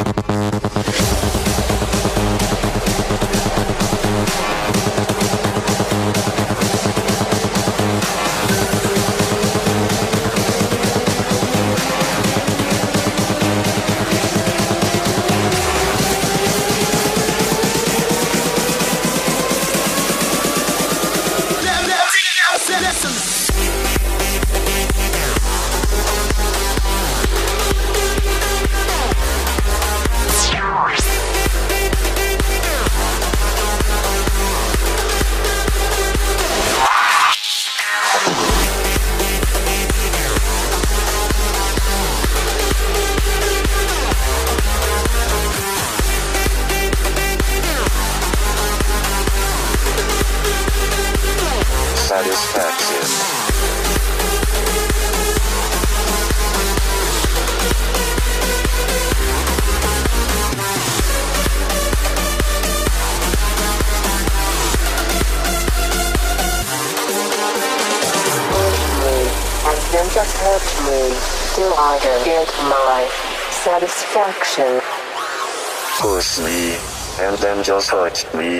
あっ。Three.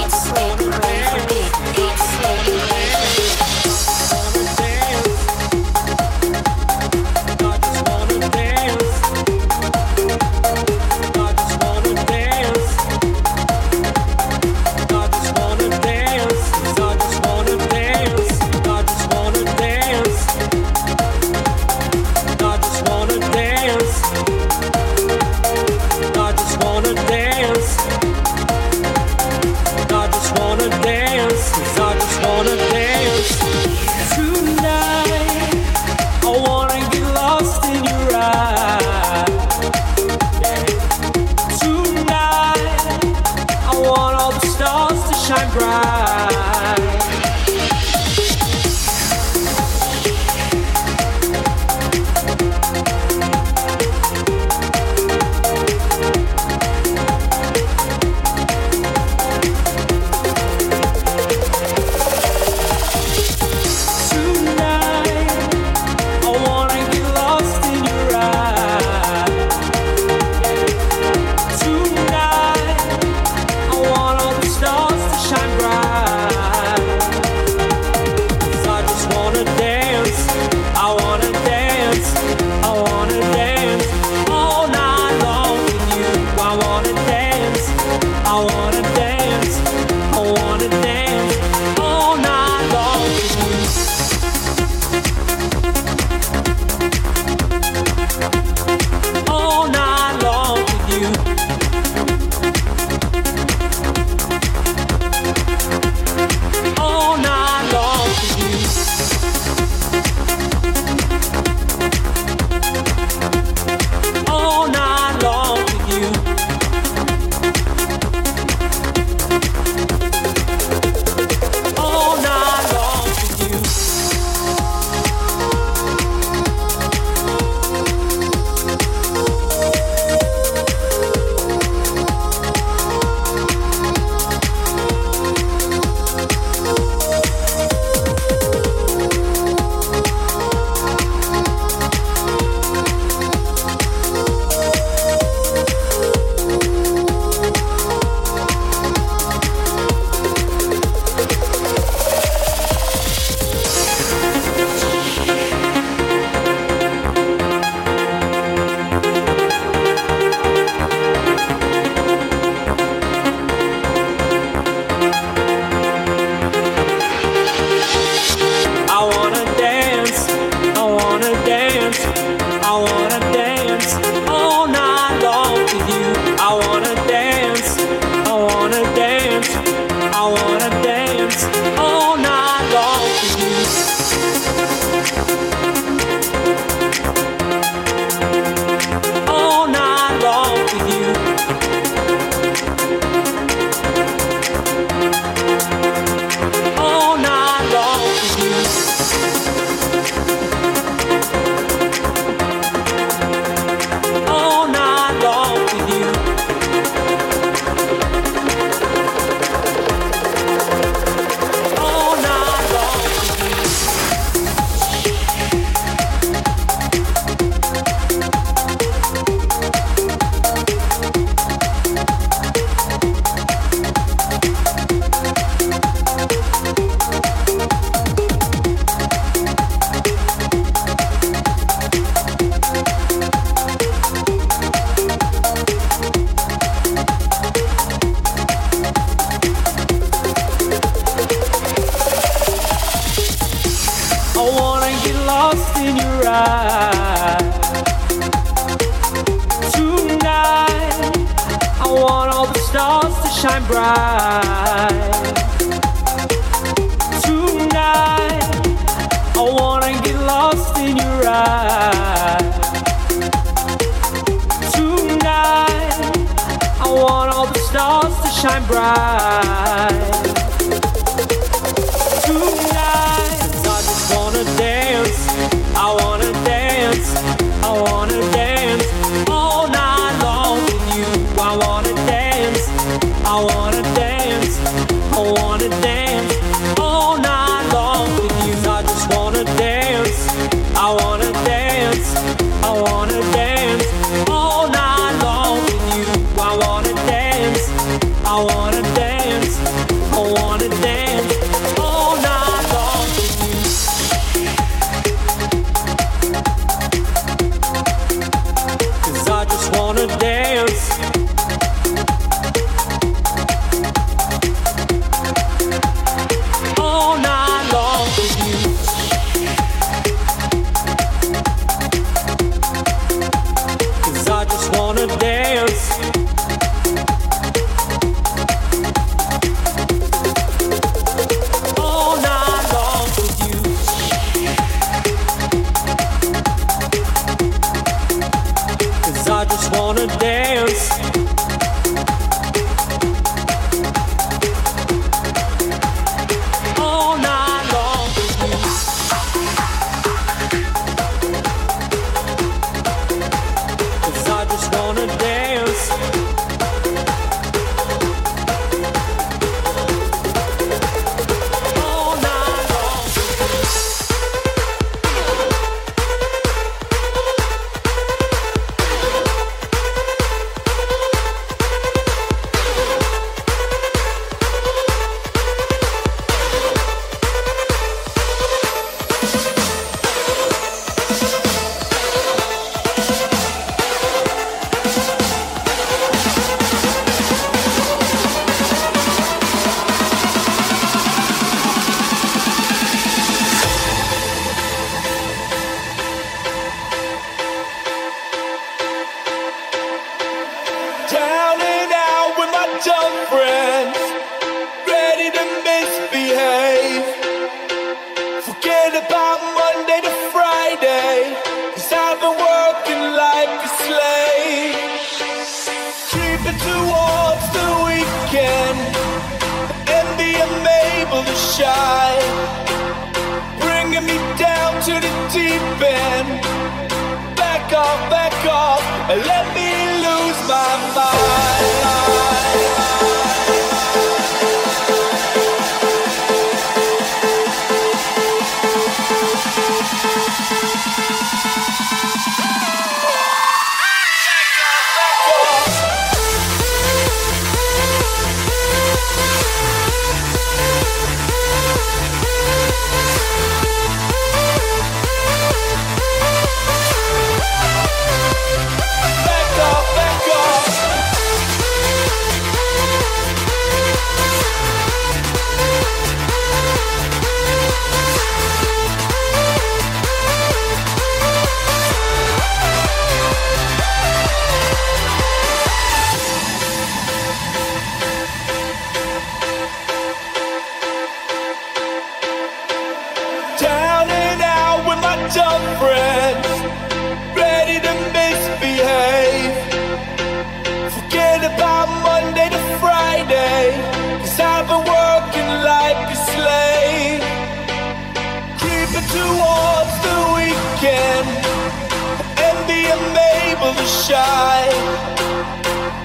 people are shy,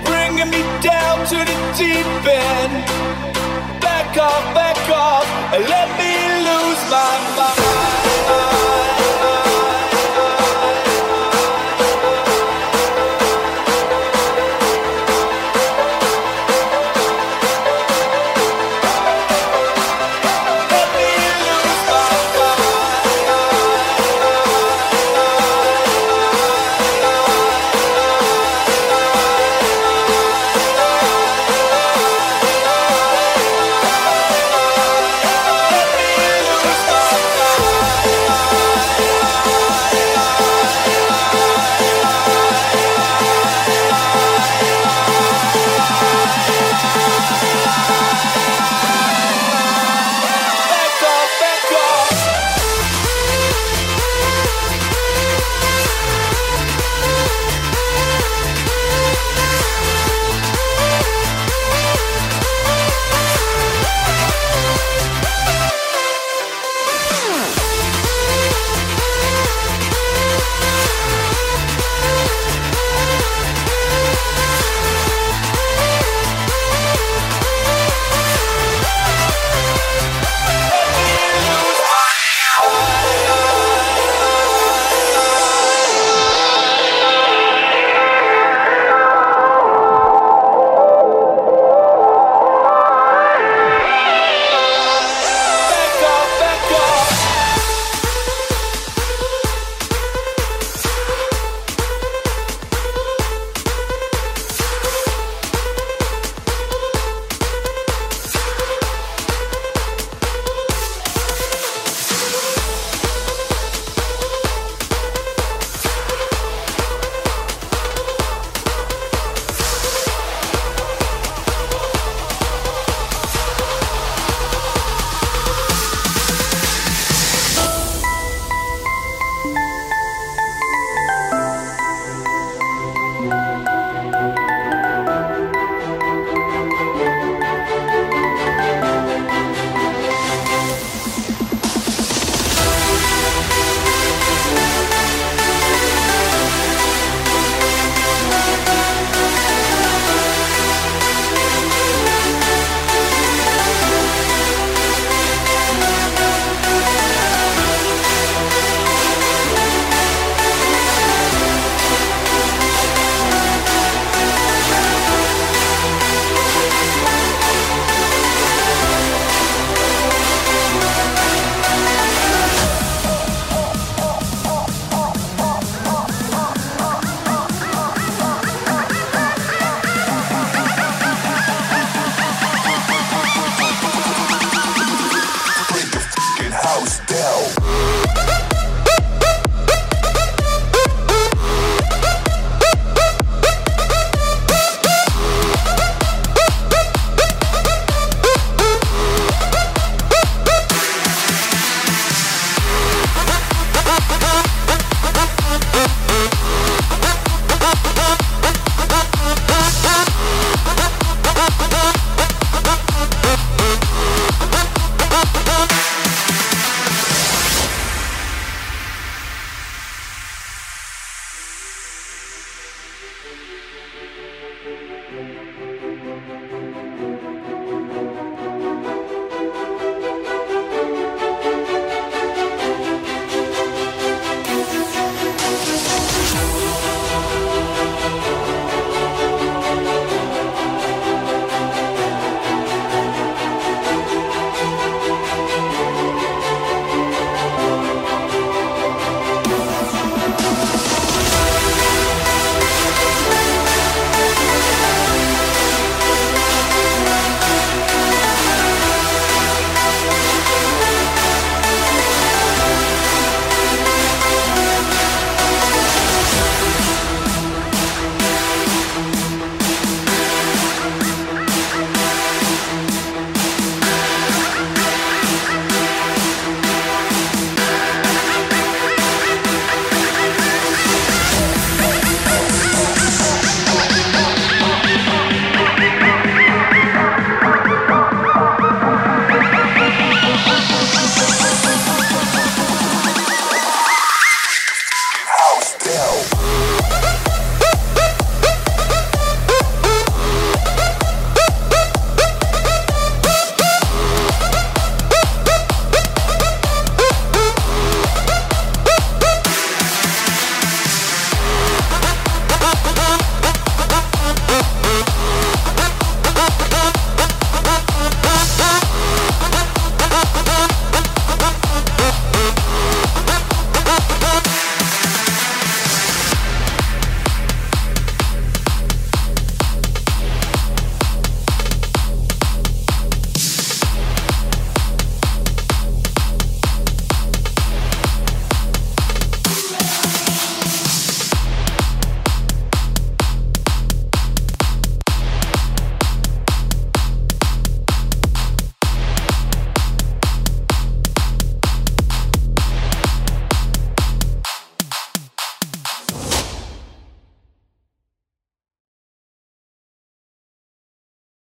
bringing me down to the deep end. Back off, back off, and let me lose my mind.